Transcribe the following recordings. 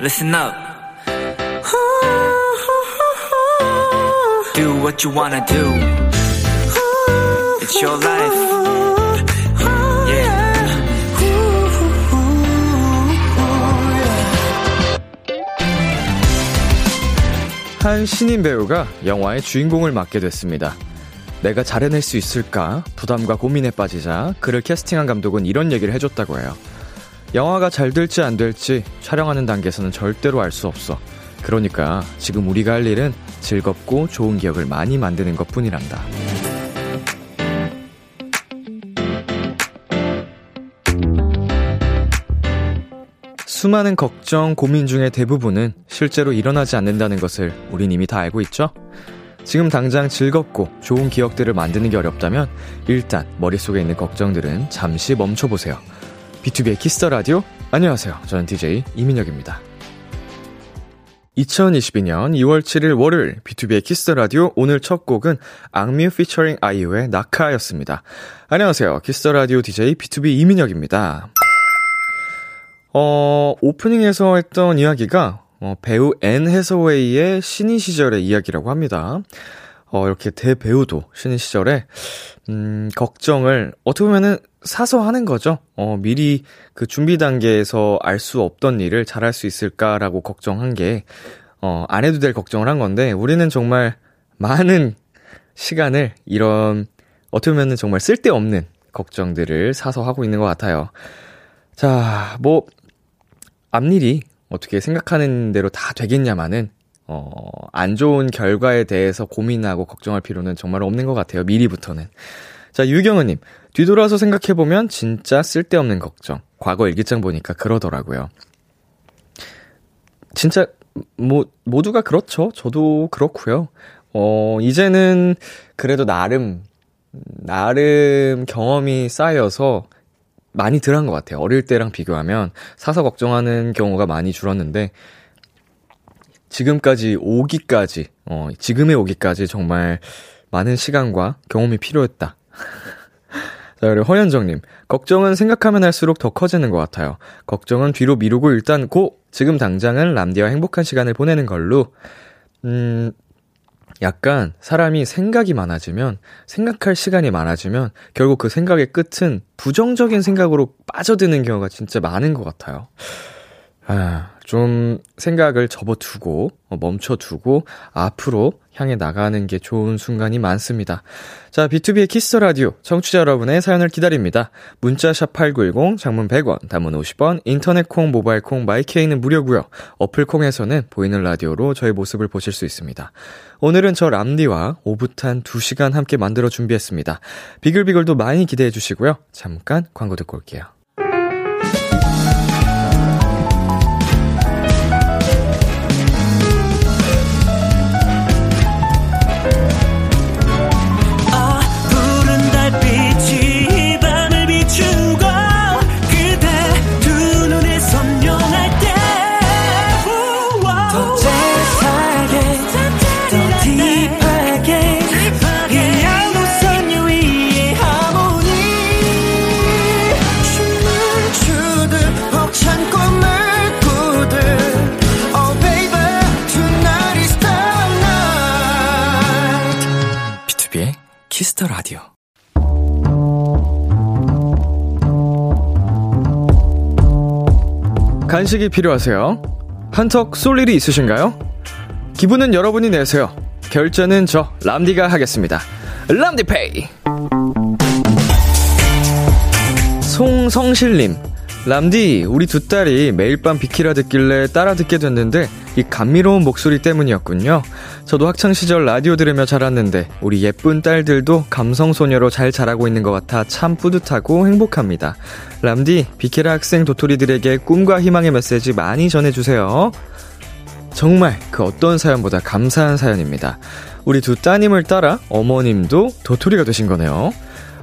listen up. Do what you wanna do. It's your life. Yeah. 한 신인 배우가 영화의 주인공을 맡게 됐습니다. 내가 잘해낼 수 있을까 부담과 고민에 빠지자 그를 캐스팅한 감독은 이런 얘기를 해줬다고 해요. 영화가 잘 될지 안 될지 촬영하는 단계에서는 절대로 알 수 없어. 그러니까 지금 우리가 할 일은 즐겁고 좋은 기억을 많이 만드는 것 뿐이란다. 수많은 걱정, 고민 중의 대부분은 실제로 일어나지 않는다는 것을 우린 이미 다 알고 있죠? 지금 당장 즐겁고 좋은 기억들을 만드는 게 어렵다면 일단 머릿속에 있는 걱정들은 잠시 멈춰보세요. B2B의 키스터 라디오 안녕하세요. 저는 DJ 이민혁입니다. 2022년 2월 7일 월요일 B2B의 키스터 라디오 오늘 첫 곡은 악뮤 피처링 아이유의 낙하였습니다. 안녕하세요. 키스터 라디오 DJ B2B 이민혁입니다. 어, 오프닝에서 했던 이야기가 어, 배우 앤 해서웨이의 신인 시절의 이야기라고 합니다. 어, 이렇게 대배우도 신인 시절에, 음, 걱정을 어떻게 보면은 사서 하는 거죠. 어, 미리 그 준비 단계에서 알 수 없던 일을 잘할 수 있을까라고 걱정한 게, 어, 안 해도 될 걱정을 한 건데, 우리는 정말 많은 시간을 이런, 어떻게 보면은 정말 쓸데없는 걱정들을 사서 하고 있는 것 같아요. 자, 뭐, 앞일이 어떻게 생각하는 대로 다 되겠냐마는 어, 안 좋은 결과에 대해서 고민하고 걱정할 필요는 정말 없는 것 같아요. 미리부터는. 자, 유경은님. 뒤돌아서 생각해보면 진짜 쓸데없는 걱정. 과거 일기장 보니까 그러더라고요. 진짜, 뭐, 모두가 그렇죠. 저도 그렇고요. 어, 이제는 그래도 나름, 나름 경험이 쌓여서 많이 덜한 것 같아요. 어릴 때랑 비교하면 사서 걱정하는 경우가 많이 줄었는데, 지금까지 오기까지, 어, 지금의 오기까지 정말 많은 시간과 경험이 필요했다. 자, 그리고 허현정님. 걱정은 생각하면 할수록 더 커지는 것 같아요. 걱정은 뒤로 미루고 일단 고! 지금 당장은 람디와 행복한 시간을 보내는 걸로. 음, 약간 사람이 생각이 많아지면, 생각할 시간이 많아지면, 결국 그 생각의 끝은 부정적인 생각으로 빠져드는 경우가 진짜 많은 것 같아요. 아, 좀 생각을 접어두고, 어, 멈춰두고, 앞으로 향해 나가는 게 좋은 순간이 많습니다. 자, B2B의 키스 라디오, 청취자 여러분의 사연을 기다립니다. 문자 샵 8910, 장문 100원, 단문 50원, 인터넷 콩, 모바일 콩, my K는 무료고요 어플 콩에서는 보이는 라디오로 저의 모습을 보실 수 있습니다. 오늘은 저 람디와 오붓한 2시간 함께 만들어 준비했습니다. 비글비글도 많이 기대해 주시고요. 잠깐 광고 듣고 올게요. Kiss the Radio. 간식이 필요하세요? 한턱 쏠 일이 있으신가요? 기분은 여러분이 내세요. 결제는 저 람디가 하겠습니다. 람디페이. 송성실님. 람디, 우리 두 딸이 매일 밤 비키라 듣길래 따라 듣게 됐는데 이 감미로운 목소리 때문이었군요. 저도 학창시절 라디오 들으며 자랐는데 우리 예쁜 딸들도 감성소녀로 잘 자라고 있는 것 같아 참 뿌듯하고 행복합니다. 람디, 비키라 학생 도토리들에게 꿈과 희망의 메시지 많이 전해주세요. 정말 그 어떤 사연보다 감사한 사연입니다. 우리 두 따님을 따라 어머님도 도토리가 되신 거네요.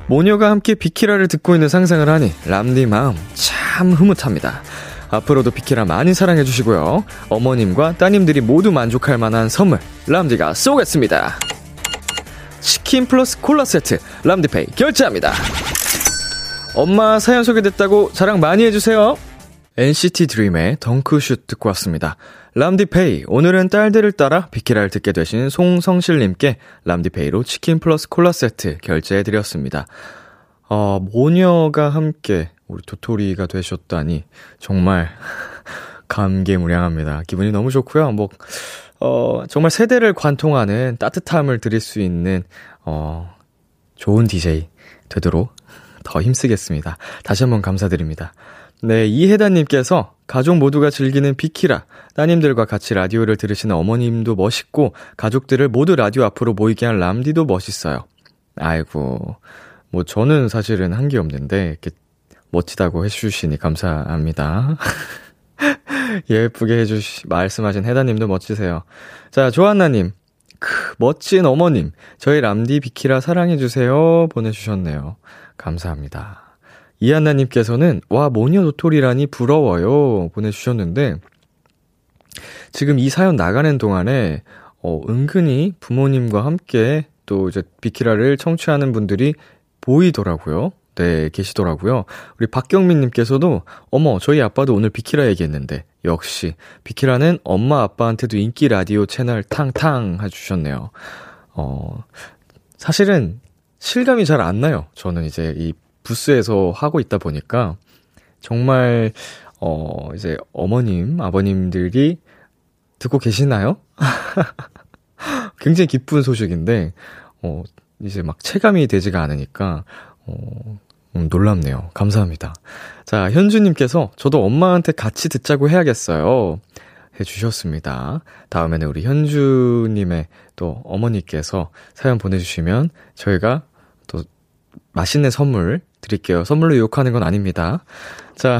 모녀가 함께 비키라를 듣고 있는 상상을 하니 람디 마음 참 흐뭇합니다. 앞으로도 비키라 많이 사랑해주시고요. 어머님과 따님들이 모두 만족할 만한 선물 람디가 쏘겠습니다. 치킨 플러스 콜라 세트 람디페이 결제합니다. 엄마 사연 소개됐다고 자랑 많이 해주세요. NCT 드림의 덩크슛 듣고 왔습니다. 람디페이, 오늘은 딸들을 따라 비키라를 듣게 되신 송성실님께 람디페이로 치킨 플러스 콜라 세트 결제해드렸습니다. 어, 모녀가 함께 우리 도토리가 되셨다니, 정말, 감개무량합니다. 기분이 너무 좋고요. 뭐, 어, 정말 세대를 관통하는 따뜻함을 드릴 수 있는, 어, 좋은 DJ 되도록 더 힘쓰겠습니다. 다시 한번 감사드립니다. 네, 이혜다님께서 가족 모두가 즐기는 비키라. 따님들과 같이 라디오를 들으시는 어머님도 멋있고, 가족들을 모두 라디오 앞으로 모이게 한 람디도 멋있어요. 아이고, 뭐 저는 사실은 한 게 없는데, 이렇게 멋지다고 해주시니 감사합니다. 예쁘게 해주시, 말씀하신 혜다님도 멋지세요. 자, 조한나님. 크, 멋진 어머님. 저희 람디 비키라 사랑해주세요. 보내주셨네요. 감사합니다. 이한나님께서는, 와, 모녀 도토리라니 부러워요. 보내주셨는데, 지금 이 사연 나가는 동안에, 어, 은근히 부모님과 함께 또 이제 비키라를 청취하는 분들이 보이더라고요. 네, 계시더라고요. 우리 박경민님께서도, 어머, 저희 아빠도 오늘 비키라 얘기했는데, 역시, 비키라는 엄마 아빠한테도 인기 라디오 채널 탕탕 해주셨네요. 어, 사실은 실감이 잘 안 나요. 저는 이제 이 부스에서 하고 있다 보니까, 정말, 어, 이제 어머님, 아버님들이 듣고 계시나요? 굉장히 기쁜 소식인데, 어, 이제 막 체감이 되지가 않으니까, 어, 음, 놀랍네요. 감사합니다. 자, 현주님께서 저도 엄마한테 같이 듣자고 해야겠어요. 해주셨습니다. 다음에는 우리 현주님의 또 어머니께서 사연 보내주시면 저희가 또 맛있는 선물 드릴게요. 선물로 유혹하는 건 아닙니다. 자,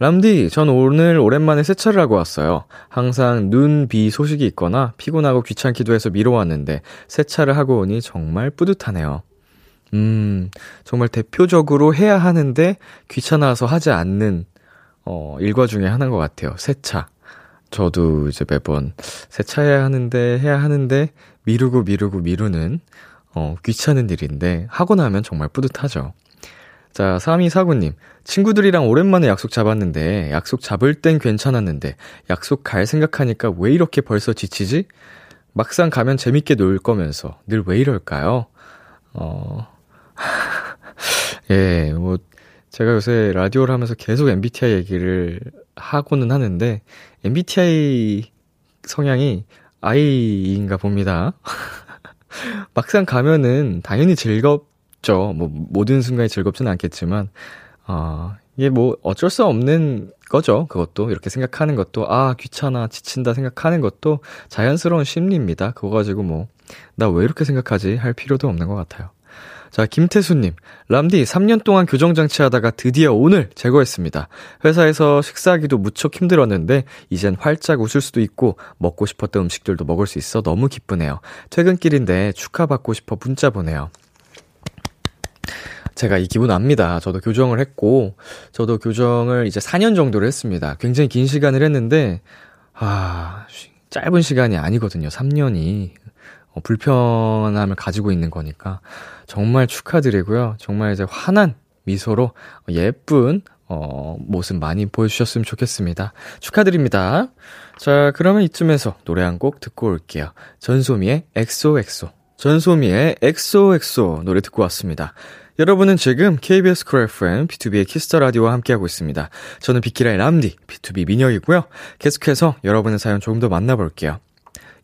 람디, 전 오늘 오랜만에 세차를 하고 왔어요. 항상 눈, 비 소식이 있거나 피곤하고 귀찮기도 해서 미뤄왔는데 세차를 하고 오니 정말 뿌듯하네요. 음, 정말 대표적으로 해야 하는데 귀찮아서 하지 않는, 어, 일과 중에 하나인 것 같아요. 세차. 저도 이제 매번 세차해야 하는데, 해야 하는데, 미루고 미루고 미루는, 어, 귀찮은 일인데, 하고 나면 정말 뿌듯하죠. 자, 3249님. 친구들이랑 오랜만에 약속 잡았는데, 약속 잡을 땐 괜찮았는데, 약속 갈 생각하니까 왜 이렇게 벌써 지치지? 막상 가면 재밌게 놀 거면서, 늘 왜 이럴까요? 어, 예, 뭐, 제가 요새 라디오를 하면서 계속 MBTI 얘기를 하고는 하는데, MBTI 성향이 I인가 봅니다. 막상 가면은 당연히 즐겁 죠. 뭐, 모든 순간이 즐겁지는 않겠지만, 어, 이게 뭐 어쩔 수 없는 거죠. 그것도 이렇게 생각하는 것도 아 귀찮아 지친다 생각하는 것도 자연스러운 심리입니다. 그거 가지고 뭐 나 왜 이렇게 생각하지 할 필요도 없는 것 같아요. 자, 김태수님. 람디, 3년 동안 교정장치 하다가 드디어 오늘 제거했습니다. 회사에서 식사하기도 무척 힘들었는데, 이젠 활짝 웃을 수도 있고, 먹고 싶었던 음식들도 먹을 수 있어 너무 기쁘네요. 퇴근길인데 축하받고 싶어 문자 보내요. 제가 이 기분 압니다. 저도 교정을 했고, 저도 교정을 이제 4년 정도를 했습니다. 굉장히 긴 시간을 했는데, 아, 짧은 시간이 아니거든요. 3년이. 어, 불편함을 가지고 있는 거니까. 정말 축하드리고요. 정말 이제 환한 미소로 예쁜, 어, 모습 많이 보여주셨으면 좋겠습니다. 축하드립니다. 자, 그러면 이쯤에서 노래 한 곡 듣고 올게요. 전소미의 엑소엑소. 전소미의 XOXO 노래 듣고 왔습니다. 여러분은 지금 KBS 쿨 FM B2B의 키스터 라디오와 함께하고 있습니다. 저는 비키라의 람디 BTOB 민혁이고요. 계속해서 여러분의 사연 조금 더 만나볼게요.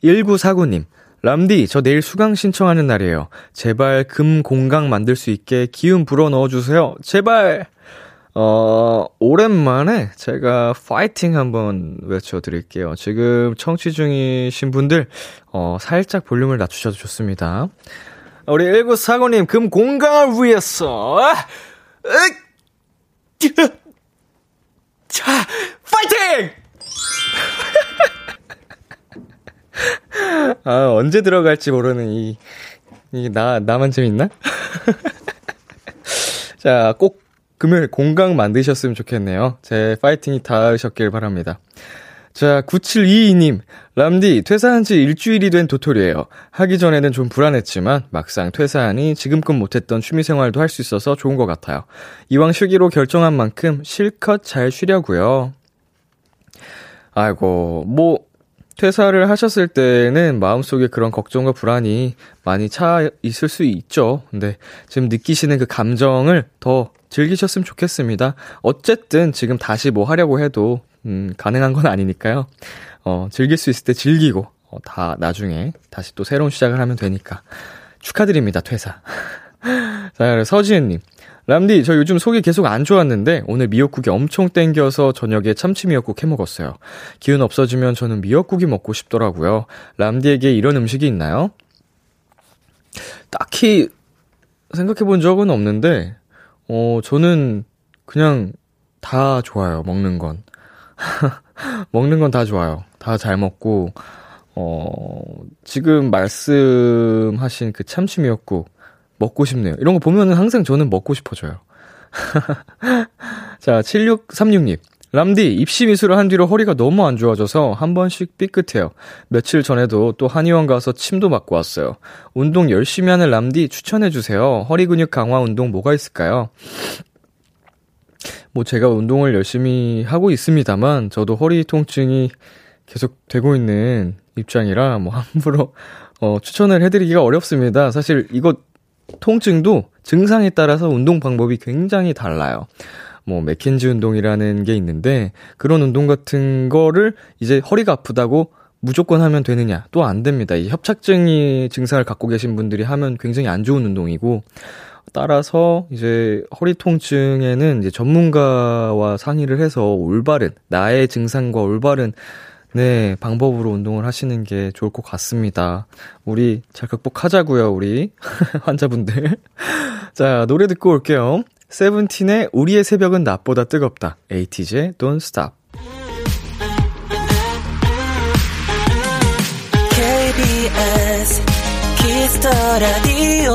1949님, 람디, 저 내일 수강 신청하는 날이에요. 제발 금 공강 만들 수 있게 기운 불어 넣어주세요. 제발! 어, 오랜만에 제가 파이팅 한번 외쳐드릴게요. 지금 청취 중이신 분들, 어, 살짝 볼륨을 낮추셔도 좋습니다. 우리 1949님, 금 공강을 위해서, 자, 파이팅! 아, 언제 들어갈지 모르는 이, 이, 나, 나만 재밌나? 자, 꼭 금요일 공강 만드셨으면 좋겠네요. 제 파이팅이 닿으셨길 바랍니다. 자, 9722님. 람디, 퇴사한 지 일주일이 된 도토리예요. 하기 전에는 좀 불안했지만 막상 퇴사하니 지금껏 못했던 취미생활도 할 수 있어서 좋은 것 같아요. 이왕 쉬기로 결정한 만큼 실컷 잘 쉬려고요. 아이고, 뭐 퇴사를 하셨을 때는 마음속에 그런 걱정과 불안이 많이 차 있을 수 있죠. 근데 지금 느끼시는 그 감정을 더 즐기셨으면 좋겠습니다. 어쨌든 지금 다시 뭐 하려고 해도 음, 가능한 건 아니니까요. 어, 즐길 수 있을 때 즐기고, 어, 다 나중에 다시 또 새로운 시작을 하면 되니까. 축하드립니다, 퇴사. 자, 서지은님. 람디, 저 요즘 속이 계속 안 좋았는데, 오늘 미역국이 엄청 땡겨서 저녁에 참치 미역국 해 먹었어요. 기운 없어지면 저는 미역국이 먹고 싶더라고요. 람디에게 이런 음식이 있나요? 딱히 생각해 본 적은 없는데, 어, 저는 그냥 다 좋아요, 먹는 건. 먹는 건 다 좋아요. 다 잘 먹고, 어, 지금 말씀하신 그 참치 미역국 먹고 싶네요. 이런 거 보면은 항상 저는 먹고 싶어져요. 자, 7636님. 람디, 입시 미술을 한 뒤로 허리가 너무 안 좋아져서 한 번씩 삐끗해요. 며칠 전에도 또 한의원 가서 침도 맞고 왔어요. 운동 열심히 하는 람디 추천해주세요. 허리 근육 강화 운동 뭐가 있을까요? 뭐 제가 운동을 열심히 하고 있습니다만 저도 허리 통증이 계속 되고 있는 입장이라 뭐 함부로 어 추천을 해드리기가 어렵습니다. 사실 이거 통증도 증상에 따라서 운동 방법이 굉장히 달라요. 뭐 맥켄지 운동이라는 게 있는데 그런 운동 같은 거를 이제 허리가 아프다고 무조건 하면 되느냐? 또 안 됩니다. 이 협착증이 증상을 갖고 계신 분들이 하면 굉장히 안 좋은 운동이고 따라서 이제 허리 통증에는 이제 전문가와 상의를 해서 올바른 나의 증상과 올바른 네, 방법으로 운동을 하시는 게 좋을 것 같습니다. 우리 잘 극복하자고요, 우리 환자분들. 자, 노래 듣고 올게요. 세븐틴의 우리의 새벽은 낮보다 뜨겁다. 에이티제 Don't Stop. KBS Kiss the Radio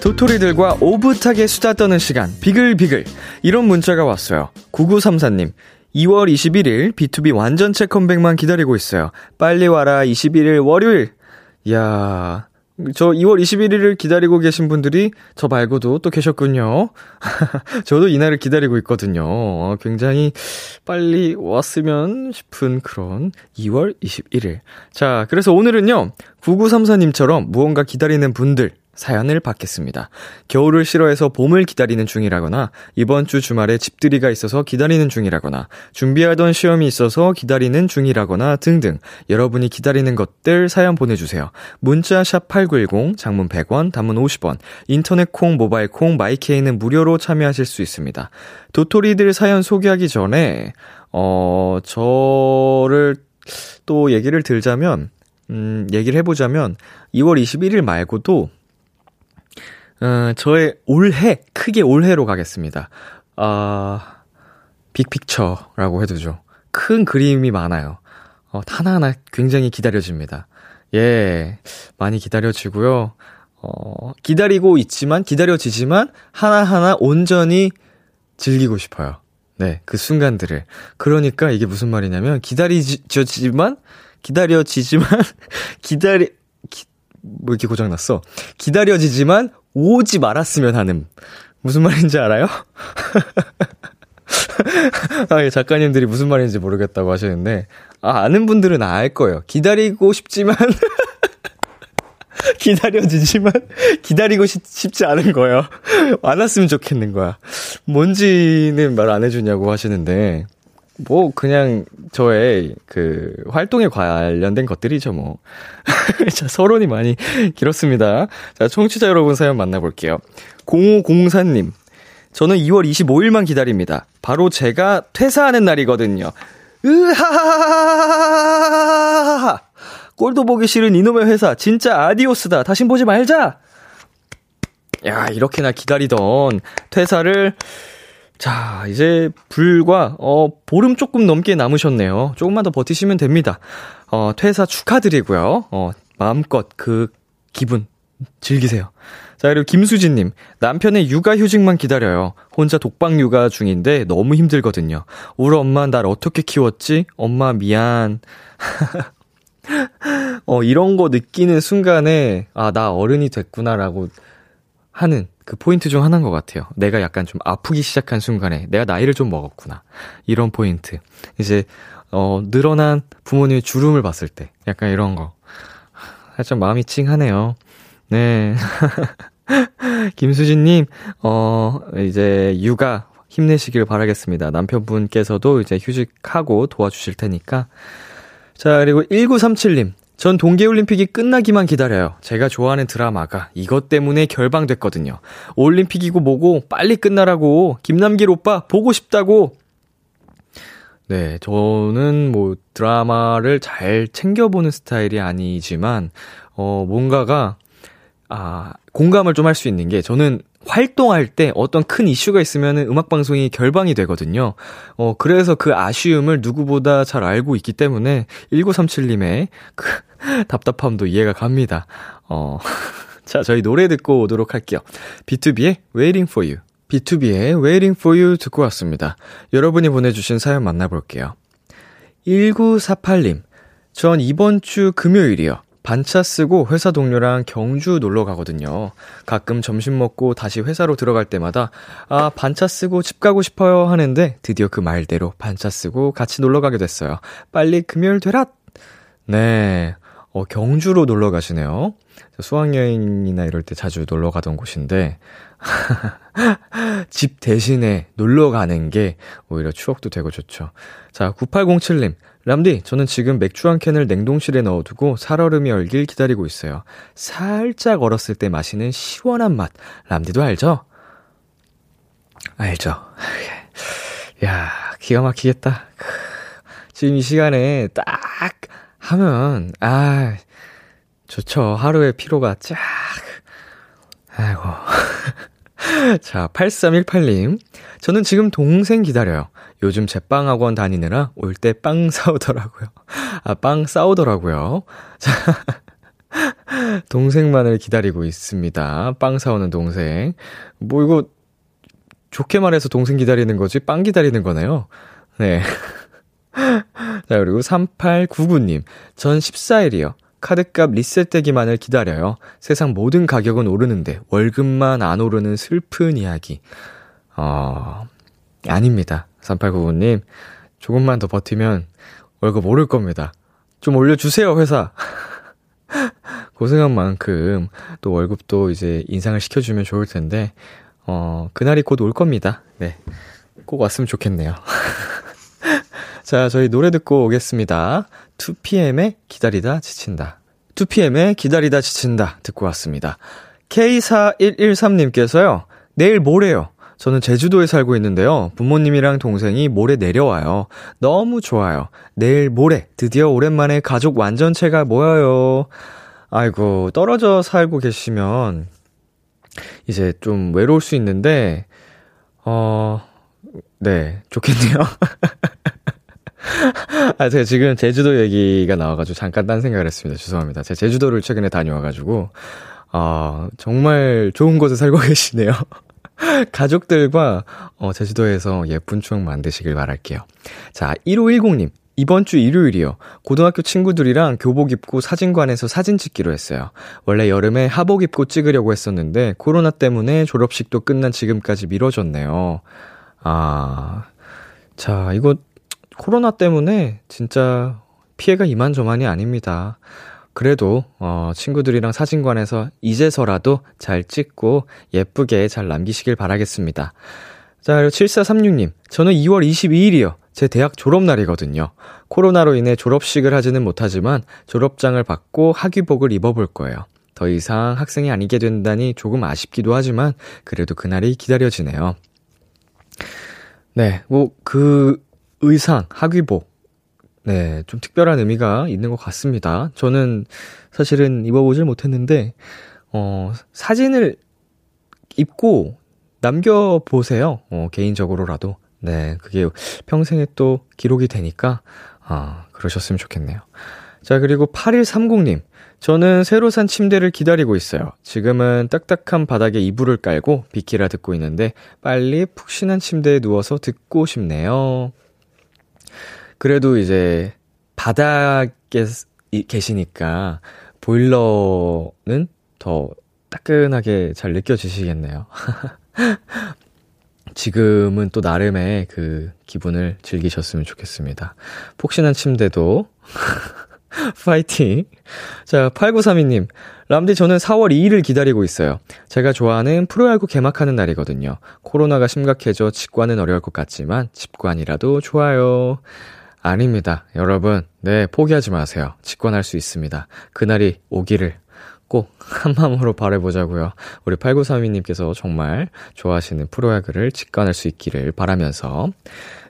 도토리들과 오붓하게 수다 떠는 시간. 비글비글. 이런 문자가 왔어요. 9934님. 2월 21일 B2B 완전체 컴백만 기다리고 있어요. 빨리 와라 21일 월요일. 이야, 저 2월 21일을 기다리고 계신 분들이 저 말고도 또 계셨군요. 저도 이날을 기다리고 있거든요. 어, 굉장히 빨리 왔으면 싶은 그런 2월 21일. 자, 그래서 오늘은요, 9934님처럼 무언가 기다리는 분들, 사연을 받겠습니다. 겨울을 싫어해서 봄을 기다리는 중이라거나 이번 주 주말에 집들이가 있어서 기다리는 중이라거나 준비하던 시험이 있어서 기다리는 중이라거나 등등 여러분이 기다리는 것들 사연 보내주세요. 문자 샵 8910 장문 100원 단문 50원 인터넷 콩 모바일 콩 마이케이는 무료로 참여하실 수 있습니다. 도토리들 사연 소개하기 전에 어 저를 또 얘기를 들자면 음 얘기를 해보자면 2월 21일 말고도 어, 저의 올해, 크게 올해로 가겠습니다. 아, 빅픽처라고 해두죠. 큰 그림이 많아요. 어, 하나하나 굉장히 기다려집니다. 예, 많이 기다려지고요. 어, 기다리고 있지만, 기다려지지만, 하나하나 온전히 즐기고 싶어요. 네, 그 순간들을. 그러니까 이게 무슨 말이냐면, 기다리지만, 기다려지지만, 기다리, 기, 뭐 이렇게 고장났어. 기다려지지만, 오지 말았으면 하는 무슨 말인지 알아요? 아, 예, 작가님들이 무슨 말인지 모르겠다고 하시는데 아, 아는 분들은 알 거예요. 기다리고 싶지만 기다려지지만 기다리고 싶, 지 않은 거예요. 안 왔으면 좋겠는 거야. 뭔지는 말 안 해주냐고 하시는데 뭐, 그냥, 저의, 그, 활동에 관련된 것들이죠, 뭐. 자, 서론이 많이 길었습니다. 자, 청취자 여러분 사연 만나볼게요. 0504님. 저는 2월 25일만 기다립니다. 바로 제가 퇴사하는 날이거든요. 으하하하하하하하! 꼴도 보기 싫은 이놈의 회사, 진짜 아디오스다. 다신 보지 말자! 야, 이렇게나 기다리던 퇴사를 자, 이제 불과 어 보름 조금 넘게 남으셨네요. 조금만 더 버티시면 됩니다. 어 퇴사 축하드리고요. 어 마음껏 그 기분 즐기세요. 자, 그리고 김수진 님. 남편의 육아 휴직만 기다려요. 혼자 독방 육아 중인데 너무 힘들거든요. 우리 엄마 날 어떻게 키웠지? 엄마 미안. 어 이런 거 느끼는 순간에 아, 나 어른이 됐구나라고 하는 그 포인트 중 하나인 것 같아요. 내가 약간 좀 아프기 시작한 순간에 내가 나이를 좀 먹었구나. 이런 포인트. 이제, 어, 늘어난 부모님의 주름을 봤을 때 약간 이런 거. 살짝 마음이 찡하네요. 네. 김수진님, 어, 이제 육아 힘내시길 바라겠습니다. 남편분께서도 이제 휴직하고 도와주실 테니까. 자, 그리고 1937님. 전 동계올림픽이 끝나기만 기다려요. 제가 좋아하는 드라마가 이것 때문에 결방됐거든요. 올림픽이고 뭐고 빨리 끝나라고. 김남길 오빠 보고 싶다고. 네, 저는 뭐 드라마를 잘 챙겨보는 스타일이 아니지만, 어, 뭔가가, 아, 공감을 좀 할 수 있는 게 저는 활동할 때 어떤 큰 이슈가 있으면은 음악방송이 결방이 되거든요. 어, 그래서 그 아쉬움을 누구보다 잘 알고 있기 때문에 1937님의 그 답답함도 이해가 갑니다. 어, 자, 저희 노래 듣고 오도록 할게요. B2B의 Waiting for You. B2B의 Waiting for You 듣고 왔습니다. 여러분이 보내주신 사연 만나볼게요. 1948님. 전 이번 주 금요일이요. 반차 쓰고 회사 동료랑 경주 놀러 가거든요. 가끔 점심 먹고 다시 회사로 들어갈 때마다 아, 반차 쓰고 집 가고 싶어요 하는데 드디어 그 말대로 반차 쓰고 같이 놀러 가게 됐어요. 빨리 금요일 되라! 네. 어, 경주로 놀러 가시네요. 수학여행이나 이럴 때 자주 놀러 가던 곳인데, 집 대신에 놀러 가는 게 오히려 추억도 되고 좋죠. 자, 9807님. 람디, 저는 지금 맥주 한 캔을 냉동실에 넣어두고 살얼음이 얼길 기다리고 있어요. 살짝 얼었을 때 마시는 시원한 맛. 람디도 알죠? 알죠. 야, 기가 막히겠다. 지금 이 시간에 딱 하면, 아, 좋죠. 하루의 피로가 쫙. 아이고. 자, 8318님. 저는 지금 동생 기다려요. 요즘 제빵학원 다니느라 올 때 빵 싸우더라고요. 아, 빵 싸우더라고요. 자, 동생만을 기다리고 있습니다. 빵 사오는 동생. 뭐, 이거, 좋게 말해서 동생 기다리는 거지, 빵 기다리는 거네요. 네. 자, 그리고 3899님. 전 14일이요. 카드값 리셋되기만을 기다려요. 세상 모든 가격은 오르는데 월급만 안 오르는 슬픈 이야기. 어, 아닙니다. 3899님. 조금만 더 버티면 월급 오를 겁니다. 좀 올려주세요, 회사. 고생한 만큼 또 월급도 이제 인상을 시켜주면 좋을 텐데, 어, 그날이 곧 올 겁니다. 네. 꼭 왔으면 좋겠네요. 자, 저희 노래 듣고 오겠습니다. 2PM의 기다리다 지친다. 2PM의 기다리다 지친다. 듣고 왔습니다. K4113님께서요, 내일 모레요. 저는 제주도에 살고 있는데요. 부모님이랑 동생이 모레 내려와요. 너무 좋아요. 내일 모레 드디어 오랜만에 가족 완전체가 모여요. 아이고, 떨어져 살고 계시면 이제 좀 외로울 수 있는데, 어, 네, 좋겠네요. 아, 제가 지금 제주도 얘기가 나와가지고 잠깐 딴 생각을 했습니다. 죄송합니다. 제가 제주도를 최근에 다녀와가지고, 아, 정말 좋은 곳에 살고 계시네요. 가족들과, 어, 제주도에서 예쁜 추억 만드시길 바랄게요. 자, 1510님. 이번 주 일요일이요. 고등학교 친구들이랑 교복 입고 사진관에서 사진 찍기로 했어요. 원래 여름에 하복 입고 찍으려고 했었는데, 코로나 때문에 졸업식도 끝난 지금까지 미뤄졌네요. 아, 자, 이거 코로나 때문에 진짜 피해가 이만저만이 아닙니다. 그래도 어 친구들이랑 사진관에서 이제서라도 잘 찍고 예쁘게 잘 남기시길 바라겠습니다. 자, 그리고 7436님. 저는 2월 22일이요. 제 대학 졸업날이거든요. 코로나로 인해 졸업식을 하지는 못하지만 졸업장을 받고 학위복을 입어볼 거예요. 더 이상 학생이 아니게 된다니 조금 아쉽기도 하지만 그래도 그날이 기다려지네요. 네, 뭐, 그 의상, 학위복. 네, 좀 특별한 의미가 있는 것 같습니다. 저는 사실은 입어보질 못했는데, 어, 사진을 입고 남겨보세요. 어, 개인적으로라도. 네, 그게 평생에 또 기록이 되니까, 아, 그러셨으면 좋겠네요. 자, 그리고 8130님. 저는 새로 산 침대를 기다리고 있어요. 지금은 딱딱한 바닥에 이불을 깔고 비키라 듣고 있는데 빨리 푹신한 침대에 누워서 듣고 싶네요. 그래도 이제 바닥에 계시니까 보일러는 더 따끈하게 잘 느껴지시겠네요. 지금은 또 나름의 그 기분을 즐기셨으면 좋겠습니다. 폭신한 침대도 파이팅. 자, 8932님. 람디 저는 4월 2일을 기다리고 있어요. 제가 좋아하는 프로야구 개막하는 날이거든요. 코로나가 심각해져 직관은 어려울 것 같지만 직관이라도 좋아요. 아닙니다. 여러분, 네, 포기하지 마세요. 직관할 수 있습니다. 그날이 오기를 꼭 한마음으로 바라보자고요. 우리 8932님께서 정말 좋아하시는 프로야구를 직관할 수 있기를 바라면서.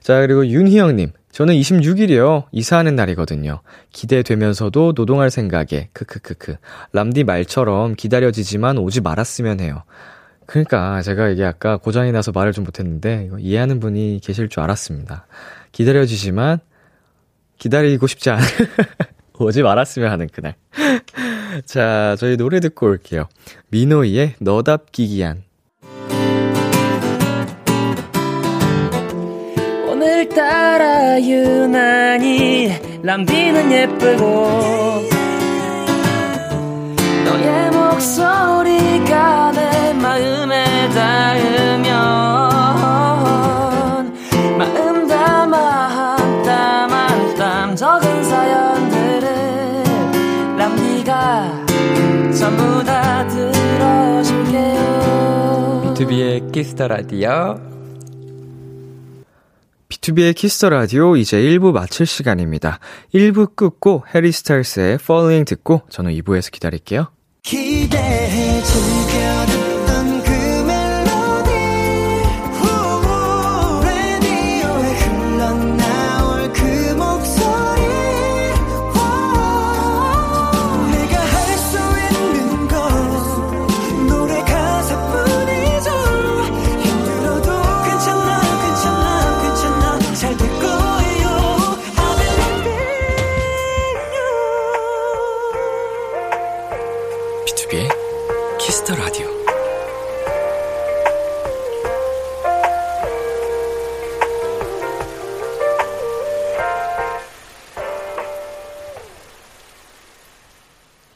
자, 그리고 윤희영님. 저는 26일이요. 이사하는 날이거든요. 기대되면서도 노동할 생각에, 크크크크. 람디 말처럼 기다려지지만 오지 말았으면 해요. 그러니까 제가 이게 아까 고장이 나서 말을 좀 못했는데, 이거 이해하는 분이 계실 줄 알았습니다. 기다려지지만, 기다리고 싶지 않은, 오지 말았으면 하는 그날. 자, 저희 노래 듣고 올게요. 민호이의 너답기기한. 오늘따라 유난히 람비는 예쁘고 너의 목소리가 내 마음에 닿으면 B2B의 키스터 라디오. B2B의 키스터 라디오 이제 1부 마칠 시간입니다. 1부 끝곡 해리 스타일스의 Falling 듣고 저는 2부에서 기다릴게요. 기대해줘.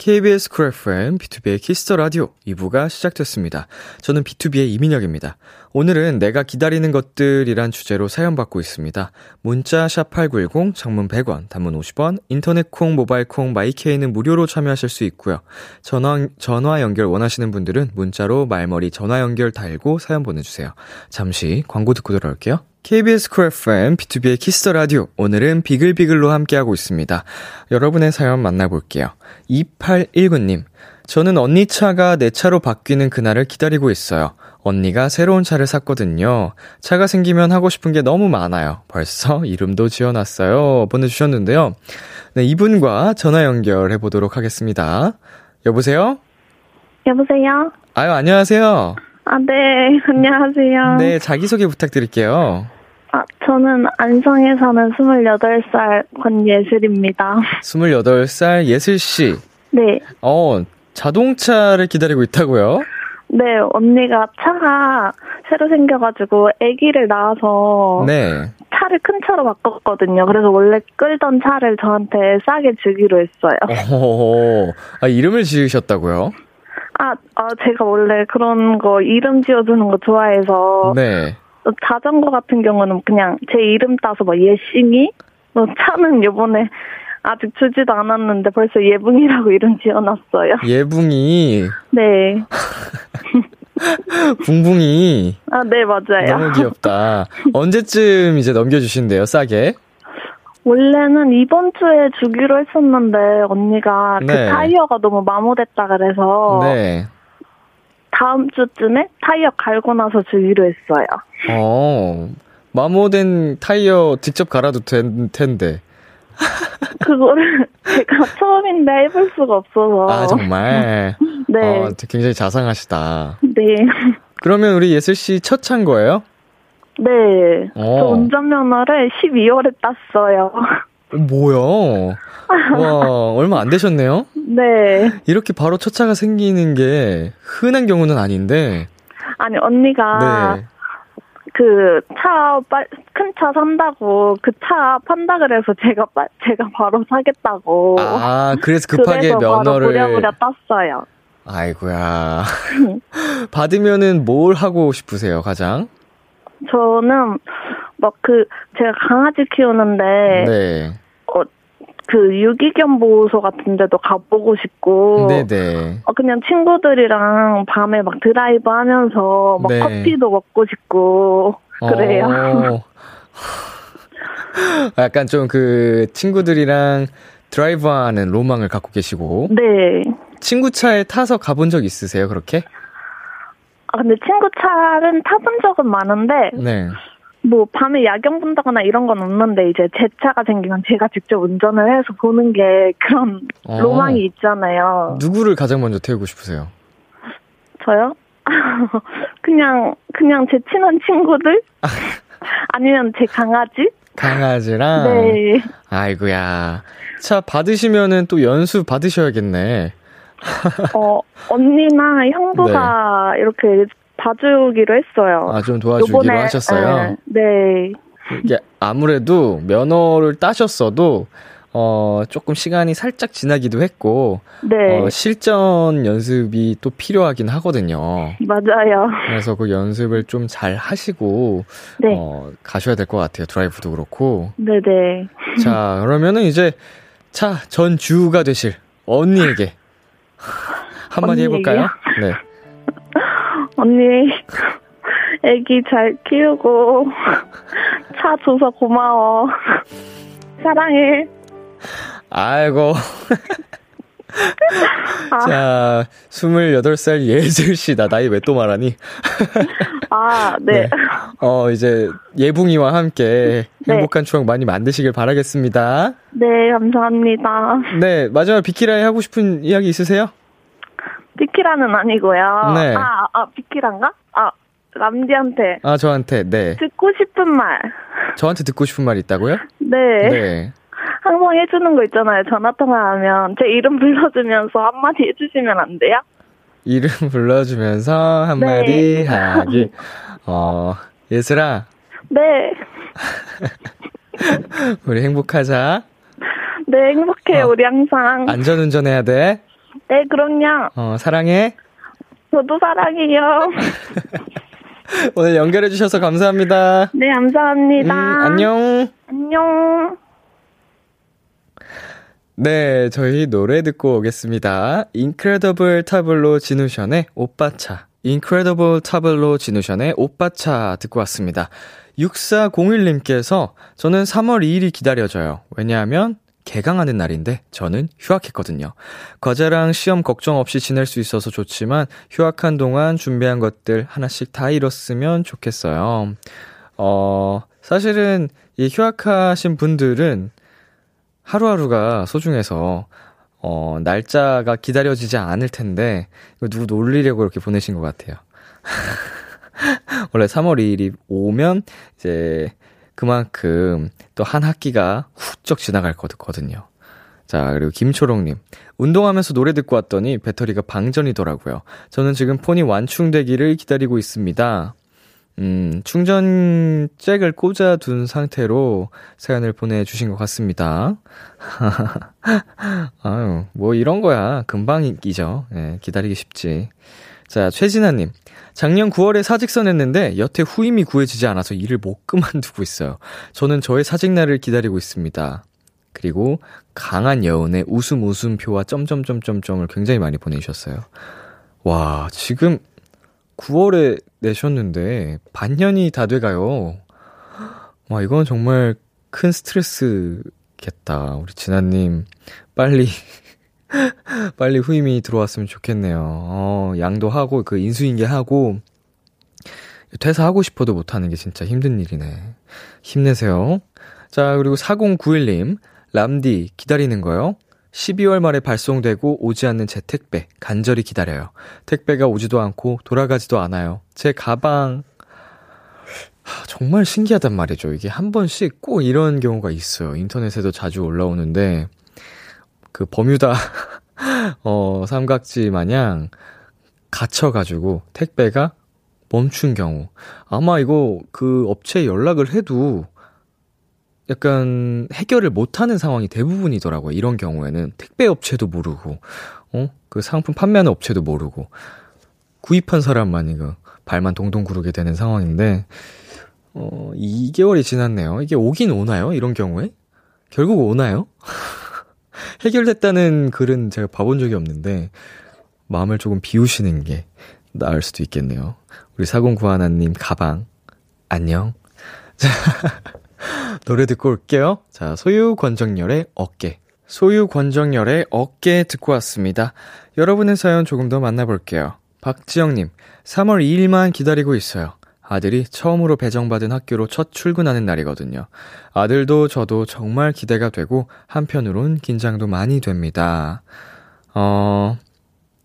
KBS 쿨 FM, B2B의 키스터 라디오 2부가 시작됐습니다. 저는 BTOB의 이민혁입니다. 오늘은 내가 기다리는 것들이란 주제로 사연 받고 있습니다. 문자 샵8910, 장문 100원, 단문 50원, 인터넷 콩, 모바일 콩, my K는 무료로 참여하실 수 있고요. 전화, 전화 연결 원하시는 분들은 문자로 말머리 전화 연결 달고 사연 보내주세요. 잠시 광고 듣고 돌아올게요. KBS 쿨 FM, B2B의 키스터 라디오. 오늘은 비글비글로 함께하고 있습니다. 여러분의 사연 만나볼게요. 2819님. 저는 언니 차가 내 차로 바뀌는 그날을 기다리고 있어요. 언니가 새로운 차를 샀거든요. 차가 생기면 하고 싶은 게 너무 많아요. 벌써 이름도 지어놨어요. 보내주셨는데요. 네, 이분과 전화 연결해 보도록 하겠습니다. 여보세요? 여보세요? 아유, 안녕하세요. 아, 네, 안녕하세요. 네, 자기소개 부탁드릴게요. 아, 저는 안성에 사는 28살 권예슬입니다. 28살 예슬씨. 네, 어, 자동차를 기다리고 있다고요? 네, 언니가 차가 새로 생겨가지고 아기를 낳아서 네. 차를 큰 차로 바꿨거든요. 그래서 원래 끌던 차를 저한테 싸게 주기로 했어요. 어, 아, 이름을 지으셨다고요? 아, 아, 제가 원래 그런 거 이름 지어주는 거 좋아해서 네. 또 자전거 같은 경우는 그냥 제 이름 따서 뭐 예싱이, 뭐 차는 요번에 아직 주지도 않았는데 벌써 예붕이라고 이름 지어놨어요. 예붕이, 네. 붕붕이. 아, 네, 맞아요. 너무 귀엽다. 언제쯤 이제 넘겨주신대요, 싸게? 원래는 이번 주에 주기로 했었는데, 언니가 네. 그 타이어가 너무 마모됐다 그래서, 네. 다음 주쯤에 타이어 갈고 나서 주기로 했어요. 어, 마모된 타이어 직접 갈아도 된 텐데. 그거를 제가 처음인데 해볼 수가 없어서. 아, 정말. 네. 어, 굉장히 자상하시다. 네. 그러면 우리 예슬씨 첫 차인 거예요? 네. 어. 저 운전면허를 12월에 땄어요. 어, 뭐야? 와, 얼마 안 되셨네요? 네. 이렇게 바로 첫 차가 생기는 게 흔한 경우는 아닌데, 아니, 언니가 네. 그 차, 큰차 산다고 그 차 판다 그래서 제가, 빠- 제가 바로 사겠다고. 아, 그래서 급하게 그래서 면허를. 부랴부랴 땄어요. 아이고야. 받으면은 뭘 하고 싶으세요, 가장? 저는 막 그 제가 강아지 키우는데 네. 그 유기견 보호소 같은 데도 가보고 싶고 네네. 어, 그냥 친구들이랑 밤에 막 드라이브 하면서 막 네. 커피도 먹고 싶고 그래요. 어. 약간 좀 그 친구들이랑 드라이브 하는 로망을 갖고 계시고. 네. 친구 차에 타서 가본 적 있으세요, 그렇게? 아 근데 친구 차는 타본 적은 많은데 네. 뭐 밤에 야경 본다거나 이런 건 없는데 이제 제 차가 생기면 제가 직접 운전을 해서 보는 게 그런 어. 로망이 있잖아요. 누구를 가장 먼저 태우고 싶으세요? 저요? 그냥 그냥 제 친한 친구들 아니면 제 강아지? 강아지랑? 네. 아이고야. 차 받으시면은 또 연수 받으셔야겠네. 어 언니나 형부가 이렇게 봐주기로 했어요. 아, 좀 도와주기로 요번에, 하셨어요? 네. 네. 이게 아무래도 면허를 따셨어도 어 조금 시간이 살짝 지나기도 했고 네. 어, 실전 연습이 또 필요하긴 하거든요. 맞아요. 그래서 그 연습을 좀 잘 하시고 네. 어, 가셔야 될 것 같아요. 드라이브도 그렇고. 네네. 자 그러면은 이제 차 전주가 되실 언니에게 한마디 해볼까요? 네. 언니, 애기 잘 키우고, 차 줘서 고마워. 사랑해. 아이고. 아, 자, 28살 예슬씨, 나 나이 왜 또 말하니? 아, 네. 어, 이제 예붕이와 함께 네. 행복한 추억 많이 만드시길 바라겠습니다. 네, 감사합니다. 네, 마지막 비키라에 하고 싶은 이야기 있으세요? 비키라는 아니고요. 네. 아, 아, 비키란가? 아, 람디한테 아, 저한테, 네. 듣고 싶은 말. 저한테 듣고 싶은 말 있다고요? 네. 네. 항상 해주는 거 있잖아요. 전화통화하면. 제 이름 불러주면서 한마디 해주시면 안 돼요? 이름 불러주면서 한마디 네. 하기. 어, 예슬아, 네. 우리 행복하자. 네, 행복해요, 어. 우리 항상. 안전운전 해야 돼. 네, 그럼요. 어, 사랑해. 저도 사랑해요. 오늘 연결해주셔서 감사합니다. 네, 음, 감사합니다. 안녕. 안녕. 네, 저희 노래 듣고 오겠습니다. Incredible 타블로 진우션의 오빠차. Incredible 타블로 진우션의 오빠차 듣고 왔습니다. 6401님께서 저는 3월 2일이 기다려져요. 왜냐하면 개강하는 날인데 저는 휴학했거든요. 과제랑 시험 걱정 없이 지낼 수 있어서 좋지만 휴학한 동안 준비한 것들 하나씩 다 이뤘으면 좋겠어요. 어, 사실은 이 휴학하신 분들은 하루하루가 소중해서 어, 날짜가 기다려지지 않을 텐데 누구 놀리려고 이렇게 보내신 것 같아요. 원래 3월 2일이 오면 이제 그만큼 또 한 학기가 훌쩍 지나갈 거거든요. 자, 그리고 김초롱님. 운동하면서 노래 듣고 왔더니 배터리가 방전이더라고요. 저는 지금 폰이 완충되기를 기다리고 있습니다. 음, 충전 잭을 꽂아둔 상태로 사연을 보내주신 것 같습니다. 아유, 뭐 이런 거야. 금방이죠. 예, 기다리기 쉽지. 자, 최진아님. 작년 9월에 사직서 냈는데 여태 후임이 구해지지 않아서 일을 못 그만두고 있어요. 저는 저의 사직날을 기다리고 있습니다. 그리고 강한 여운의 웃음 웃음표와 점점점점점을 굉장히 많이 보내주셨어요. 와, 지금 9월에 내셨는데 반년이 다 돼가요. 와, 이건 정말 큰 스트레스겠다. 우리 진아님, 빨리, 빨리 후임이 들어왔으면 좋겠네요. 어, 양도 하고, 그 인수인계 하고, 퇴사하고 싶어도 못하는 게 진짜 힘든 일이네. 힘내세요. 자, 그리고 4091님, 람디, 기다리는 거요? 12월 말에 발송되고 오지 않는 제 택배, 간절히 기다려요. 택배가 오지도 않고 돌아가지도 않아요. 제 가방, 하, 정말 신기하단 말이죠. 이게 한 번씩 꼭 이런 경우가 있어요. 인터넷에도 자주 올라오는데, 그 버뮤다, 어, 삼각지 마냥 갇혀가지고 택배가 멈춘 경우. 아마 이거 그 업체에 연락을 해도 약간 해결을 못하는 상황이 대부분이더라고요. 이런 경우에는 택배 업체도 모르고, 어, 그 상품 판매하는 업체도 모르고, 구입한 사람만 이거 발만 동동 구르게 되는 상황인데, 어, 2개월이 지났네요. 이게 오긴 오나요? 이런 경우에? 결국 오나요? 해결됐다는 글은 제가 봐본 적이 없는데, 마음을 조금 비우시는 게 나을 수도 있겠네요. 우리 4091님 가방, 안녕. 자, 노래 듣고 올게요. 자, 소유 권정열의 어깨. 소유 권정열의 어깨 듣고 왔습니다. 여러분의 사연 조금 더 만나볼게요. 박지영님, 3월 2일만 기다리고 있어요. 아들이 처음으로 배정받은 학교로 첫 출근하는 날이거든요. 아들도 저도 정말 기대가 되고, 한편으론 긴장도 많이 됩니다. 어,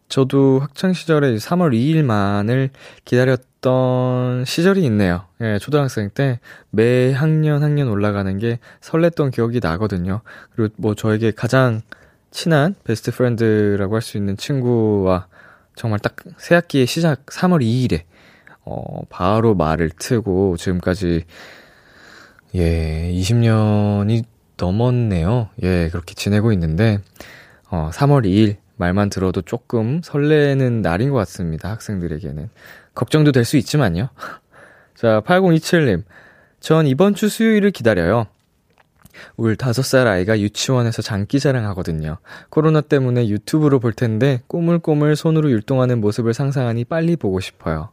저도 학창시절에 3월 2일만을 기다렸던 시절이 있네요. 예, 초등학생 때 매 학년 학년 올라가는 게 설렜던 기억이 나거든요. 그리고 뭐 저에게 가장 친한 best friend라고 할 수 있는 친구와 정말 딱 새 학기의 시작 3월 2일에 어, 바로 말을 트고 지금까지 예, 20년이 넘었네요. 예, 그렇게 지내고 있는데 어, 3월 2일 말만 들어도 조금 설레는 날인 것 같습니다. 학생들에게는. 걱정도 될 수 있지만요. 자, 8027님. 전 이번 주 수요일을 기다려요. 울 5살 아이가 유치원에서 장기 자랑 하거든요. 코로나 때문에 유튜브로 볼 텐데 꼬물꼬물 손으로 율동하는 모습을 상상하니 빨리 보고 싶어요.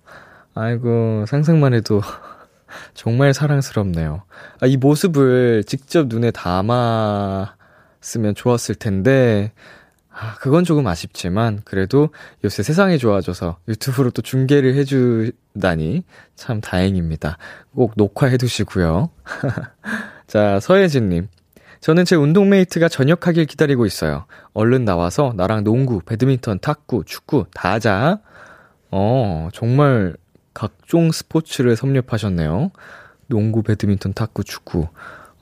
아이고, 상상만 해도 정말 사랑스럽네요. 아, 이 모습을 직접 눈에 담았으면 좋았을 텐데, 아, 그건 조금 아쉽지만, 그래도 요새 세상이 좋아져서 유튜브로 또 중계를 해주다니 참 다행입니다. 꼭 녹화해 두시고요. 자, 서혜진님. 저는 제 운동메이트가 전역하길 기다리고 있어요. 얼른 나와서 나랑 농구, 배드민턴, 탁구, 축구 다 하자. 어, 정말 각종 스포츠를 섭렵하셨네요. 농구, 배드민턴, 탁구, 축구.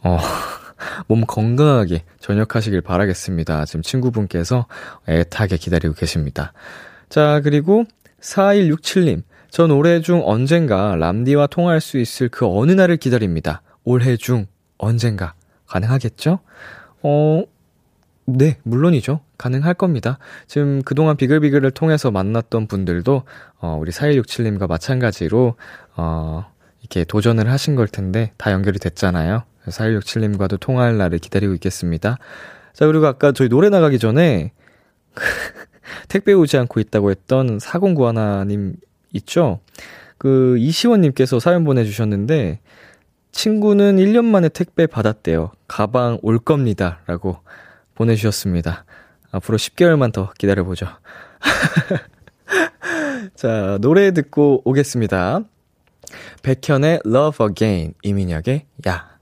어. 몸 건강하게 전역하시길 바라겠습니다. 지금 친구분께서 애타게 기다리고 계십니다. 자, 그리고 4167님. 전 올해 중 언젠가 람디와 통화할 수 있을 그 어느 날을 기다립니다. 올해 중 언젠가 가능하겠죠? 어, 네, 물론이죠. 가능할 겁니다. 지금 그동안 비글비글을 통해서 만났던 분들도, 어, 우리 4167님과 마찬가지로, 어, 이렇게 도전을 하신 걸 텐데, 다 연결이 됐잖아요. 4167님과도 통화할 날을 기다리고 있겠습니다. 자, 그리고 아까 저희 노래 나가기 전에 택배 오지 않고 있다고 했던 4091님 있죠? 그 이시원님께서 사연 보내주셨는데 친구는 1년 만에 택배 받았대요. 가방 올 겁니다. 라고 보내주셨습니다. 앞으로 10개월만 더 기다려보죠. 자, 노래 듣고 오겠습니다. 백현의 Love Again, 이민혁의 야.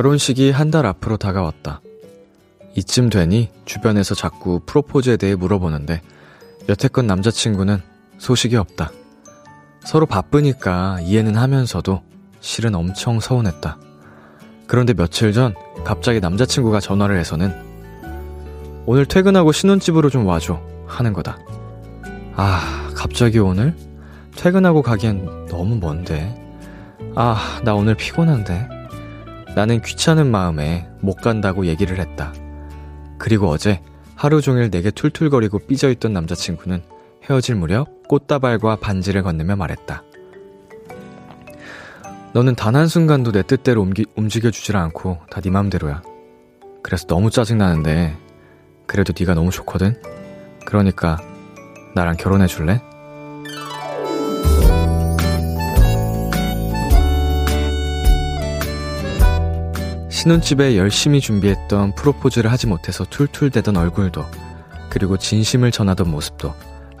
결혼식이 한 달 앞으로 다가왔다. 이쯤 되니 주변에서 자꾸 프로포즈에 대해 물어보는데 여태껏 남자친구는 소식이 없다. 서로 바쁘니까 이해는 하면서도 실은 엄청 서운했다. 그런데 며칠 전 갑자기 남자친구가 전화를 해서는 오늘 퇴근하고 신혼집으로 좀 와줘 하는 거다. 아, 갑자기 오늘? 퇴근하고 가기엔 너무 먼데. 아, 나 오늘 피곤한데. 나는 귀찮은 마음에 못 간다고 얘기를 했다. 그리고 어제 하루 종일 내게 툴툴거리고 삐져있던 남자친구는 헤어질 무렵 꽃다발과 반지를 건네며 말했다. 너는 단 한순간도 내 뜻대로 옮기, 움직여주질 않고 다 네 맘대로야. 그래서 너무 짜증나는데 그래도 네가 너무 좋거든? 그러니까 나랑 결혼해 줄래? 신혼집에 열심히 준비했던 프로포즈를 하지 못해서 툴툴대던 얼굴도 그리고 진심을 전하던 모습도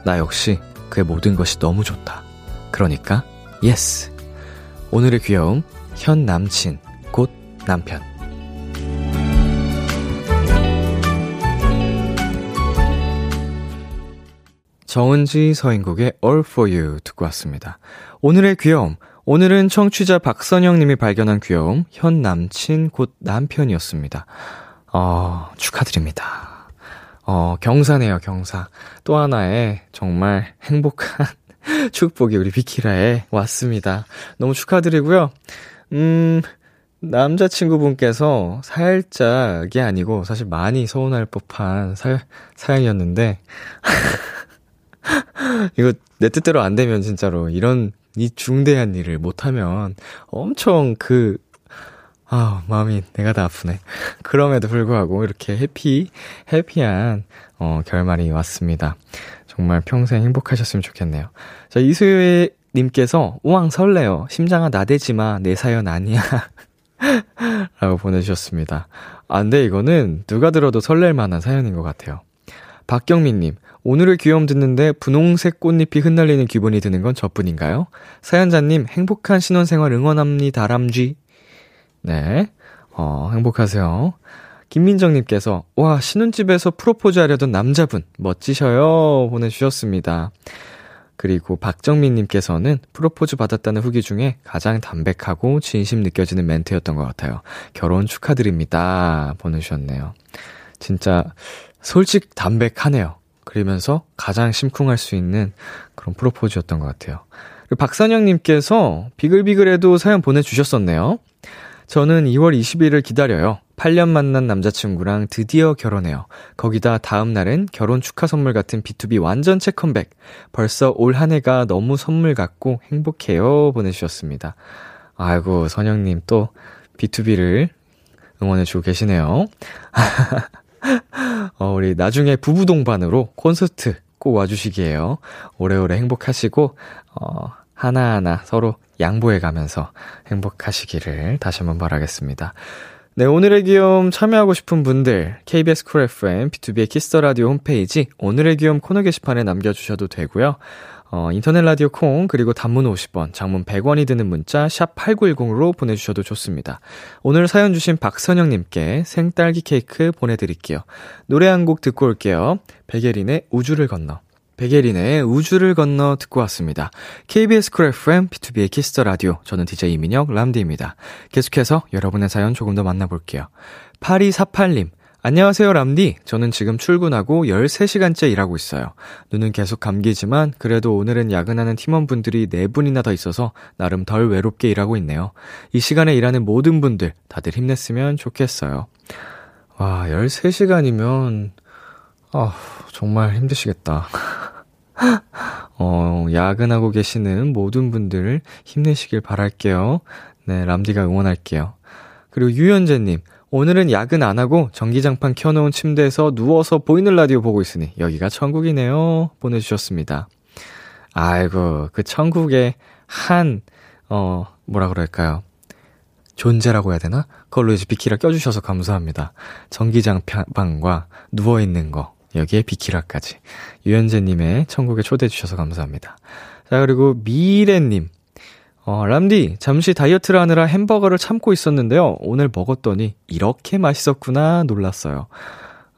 나 역시 그의 모든 것이 너무 좋다. 그러니까 yes. 오늘의 귀여움 현 남친 곧 남편 정은지 서인국의 All For You 듣고 왔습니다. 오늘의 귀여움 오늘은 청취자 박선영님이 발견한 귀여움 현 남친 곧 남편이었습니다. 어, 축하드립니다. 어, 경사네요, 경사. 또 하나의 정말 행복한 축복이 우리 비키라에 왔습니다. 너무 축하드리고요. 음, 남자친구분께서 살짝이 아니고 사실 많이 서운할 법한 사, 사연이었는데, 이거 내 뜻대로 안 되면 진짜로 이런 이 중대한 일을 못하면 엄청 그, 아, 마음이 내가 다 아프네. 그럼에도 불구하고 이렇게 해피, 해피한, 어, 결말이 왔습니다. 정말 평생 행복하셨으면 좋겠네요. 자, 이수혜 님께서, 우왕 설레요. 심장아 나대지 마. 내 사연 아니야. 라고 보내주셨습니다. 아, 근데 이거는 누가 들어도 설렐 만한 사연인 것 같아요. 박경민님, 오늘의 귀여움 듣는데 분홍색 꽃잎이 흩날리는 기분이 드는 건 저뿐인가요? 사연자님, 행복한 신혼생활 응원합니다, 람쥐. 네, 어, 행복하세요. 김민정님께서, 와, 신혼집에서 프로포즈 하려던 남자분, 멋지셔요. 보내주셨습니다. 그리고 박정민님께서는 프로포즈 받았다는 후기 중에 가장 담백하고 진심 느껴지는 멘트였던 것 같아요. 결혼 축하드립니다. 보내주셨네요. 진짜, 솔직 담백하네요. 그러면서 가장 심쿵할 수 있는 그런 프로포즈였던 것 같아요. 박선영님께서 비글비글해도 사연 보내주셨었네요. 저는 2월 20일을 기다려요. 8년 만난 남자친구랑 드디어 결혼해요. 거기다 다음 날은 결혼 축하 선물 같은 B2B 완전체 컴백. 벌써 올 한 해가 너무 선물 같고 행복해요. 보내주셨습니다. 아이고, 선영님 또 B2B를 응원해주고 계시네요. 어, 우리 나중에 부부 동반으로 콘서트 꼭 와주시기에요. 오래오래 행복하시고, 어, 하나하나 서로 양보해 가면서 행복하시기를 다시 한번 바라겠습니다. 네, 오늘의 귀여움 참여하고 싶은 분들, KBS Cool FM, 비투비의 Kiss the Radio 홈페이지, 오늘의 귀여움 코너 게시판에 남겨주셔도 되고요. 어, 인터넷 라디오 콩, 그리고 단문 50원, 장문 100원이 드는 문자, 샵 8910으로 보내 주셔도 좋습니다. 오늘 사연 주신 박선영 님께 생딸기 케이크 보내 드릴게요. 노래 한 곡 듣고 올게요. 백예린의 우주를 건너. 백예린의 우주를 건너 듣고 왔습니다. KBS Cool FM, 비투비의 Kiss the Radio. 저는 DJ 이민혁, 람디입니다. 계속해서 여러분의 사연 조금 더 만나볼게요. 8248님. 안녕하세요, 람디. 저는 지금 출근하고 13시간째 일하고 있어요. 눈은 계속 감기지만 그래도 오늘은 야근하는 팀원분들이 4분이나 더 있어서 나름 덜 외롭게 일하고 있네요. 이 시간에 일하는 모든 분들 다들 힘냈으면 좋겠어요. 와, 13시간이면 아, 정말 힘드시겠다. 어, 야근하고 계시는 모든 분들 힘내시길 바랄게요. 네, 람디가 응원할게요. 그리고 유현재님, 오늘은 야근 안 하고 전기장판 켜놓은 침대에서 누워서 보이는 라디오 보고 있으니 여기가 천국이네요. 보내주셨습니다. 아이고, 그 천국의 한, 어, 뭐라 그럴까요? 존재라고 해야 되나? 그걸로 이제 비키라 껴주셔서 감사합니다. 전기장판과 누워있는 거, 여기에 비키라까지. 유현재님의 천국에 초대해주셔서 감사합니다. 자, 그리고 미래님. 어, 람디, 잠시 다이어트를 하느라 햄버거를 참고 있었는데요. 오늘 먹었더니 이렇게 맛있었구나 놀랐어요.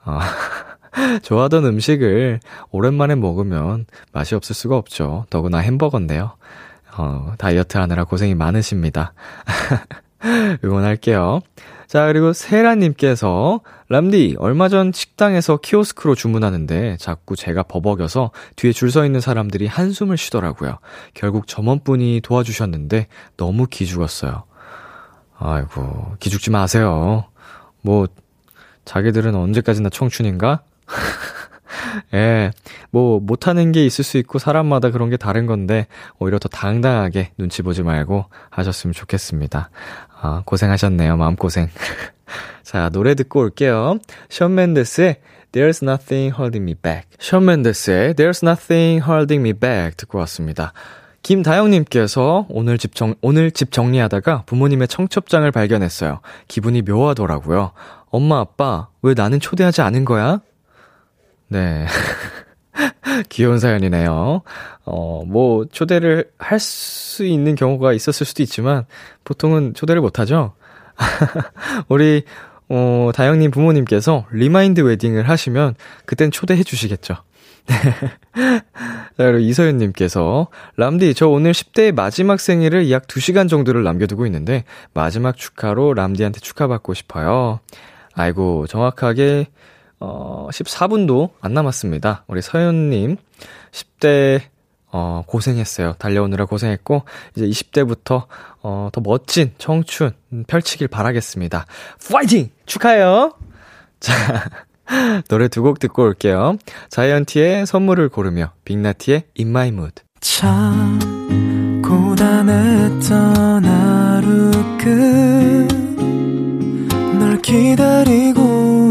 어, 좋아하던 음식을 오랜만에 먹으면 맛이 없을 수가 없죠. 더구나 햄버거인데요. 어, 다이어트 하느라 고생이 많으십니다. 응원할게요. 자, 그리고 세라님께서, 람디, 얼마 전 식당에서 키오스크로 주문하는데 자꾸 제가 버벅여서 뒤에 줄 서 있는 사람들이 한숨을 쉬더라고요. 결국 점원분이 도와주셨는데 너무 기죽었어요. 아이고, 기죽지 마세요. 뭐, 자기들은 언제까지나 청춘인가? 예, 뭐, 못하는 게 있을 수 있고, 사람마다 그런 게 다른 건데, 오히려 더 당당하게 눈치 보지 말고 하셨으면 좋겠습니다. 아, 고생하셨네요. 마음고생. 자, 노래 듣고 올게요. 션 맨데스의 There's Nothing Holding Me Back. 션 맨데스의 There's Nothing Holding Me Back 듣고 왔습니다. 김다영님께서 오늘 집 정, 오늘 집 정리하다가 부모님의 청첩장을 발견했어요. 기분이 묘하더라고요. 엄마, 아빠, 왜 나는 초대하지 않은 거야? 네. 귀여운 사연이네요. 어, 뭐, 초대를 할 수 있는 경우가 있었을 수도 있지만, 보통은 초대를 못하죠? 우리, 어, 다영님 부모님께서 remind wedding을 하시면, 그땐 초대해 주시겠죠. 네. 자, 그리고 이서연님께서, 람디, 저 오늘 10대의 마지막 생일을 약 2시간 정도를 남겨두고 있는데, 마지막 축하로 람디한테 축하받고 싶어요. 아이고, 정확하게, 어, 14분도 안 남았습니다. 우리 서현님, 10대, 어, 고생했어요. 달려오느라 고생했고, 이제 20대부터, 어, 더 멋진 청춘 펼치길 바라겠습니다. 파이팅! 축하해요! 자, 노래 두 곡 듣고 올게요. 자이언티의 선물을 고르며, 빅나티의 In My Mood. 참 고단했던 하루 끝 널 기다리고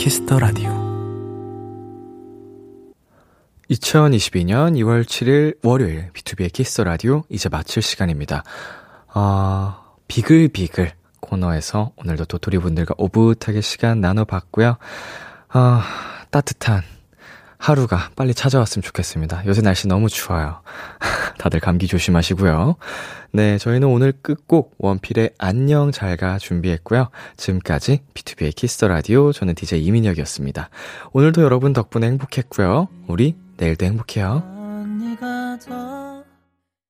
Kiss the Radio 2022년 2월 7일 월요일 비투비의 Kiss the Radio 이제 마칠 시간입니다. 아, 비글비글 코너에서 오늘도 도토리 분들과 오붓하게 시간 나눠봤고요. 아, 따뜻한 하루가 빨리 찾아왔으면 좋겠습니다. 요새 날씨 너무 추워요. 다들 감기 조심하시고요. 네, 저희는 오늘 끝곡 원필의 안녕 잘가 준비했고요. 지금까지 비투비의 Kiss the Radio 저는 DJ 이민혁이었습니다. 오늘도 여러분 덕분에 행복했고요. 우리 내일도 행복해요.